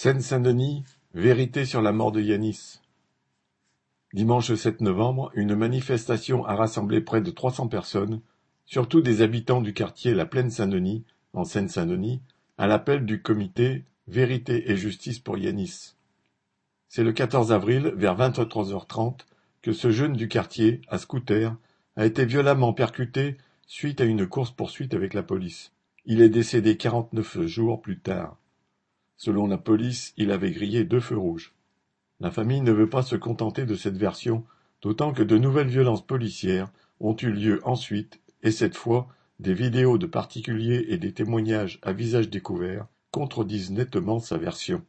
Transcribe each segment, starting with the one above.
Seine-Saint-Denis, vérité sur la mort de Yanis. Dimanche 7 novembre, une manifestation a rassemblé près de 300 personnes, surtout des habitants du quartier La Plaine Saint-Denis, en Seine-Saint-Denis, à l'appel du comité Vérité et justice pour Yanis. C'est le 14 avril, vers 23h30, que ce jeune du quartier, à scooter, a été violemment percuté suite à une course-poursuite avec la police. Il est décédé 49 jours plus tard. Selon la police, il avait grillé deux feux rouges. La famille ne veut pas se contenter de cette version, d'autant que de nouvelles violences policières ont eu lieu ensuite, et cette fois, des vidéos de particuliers et des témoignages à visage découvert contredisent nettement sa version.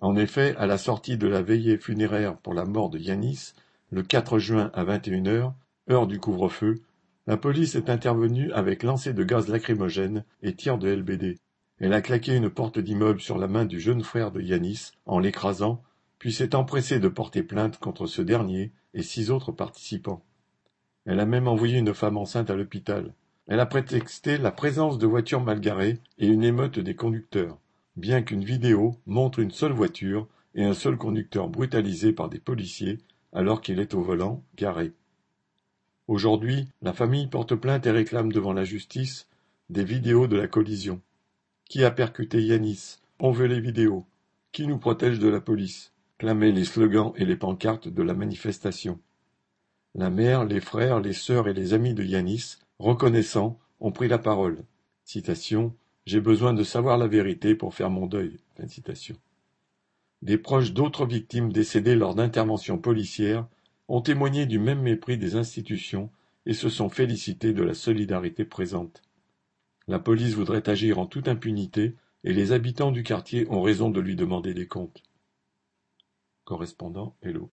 En effet, à la sortie de la veillée funéraire pour la mort de Yanis, le 4 juin à 21h, heure du couvre-feu, la police est intervenue avec lancer de gaz lacrymogène et tir de LBD. Elle a claqué une porte d'immeuble sur la main du jeune frère de Yanis en l'écrasant, puis s'est empressée de porter plainte contre ce dernier et six autres participants. Elle a même envoyé une femme enceinte à l'hôpital. Elle a prétexté la présence de voitures mal garées et une émeute des conducteurs, bien qu'une vidéo montre une seule voiture et un seul conducteur brutalisé par des policiers alors qu'il est au volant, garé. Aujourd'hui, la famille porte plainte et réclame devant la justice des vidéos de la collision. Qui a percuté Yanis On veut les vidéos. Qui nous protège de la police? Clamaient les slogans et les pancartes de la manifestation. La mère, les frères, les sœurs et les amis de Yanis, reconnaissants, ont pris la parole. Citation J'ai besoin de savoir la vérité pour faire mon deuil. Des proches d'autres victimes décédées lors d'interventions policières ont témoigné du même mépris des institutions et se sont félicités de la solidarité présente. La police voudrait agir en toute impunité et les habitants du quartier ont raison de lui demander des comptes. Correspondant Hello.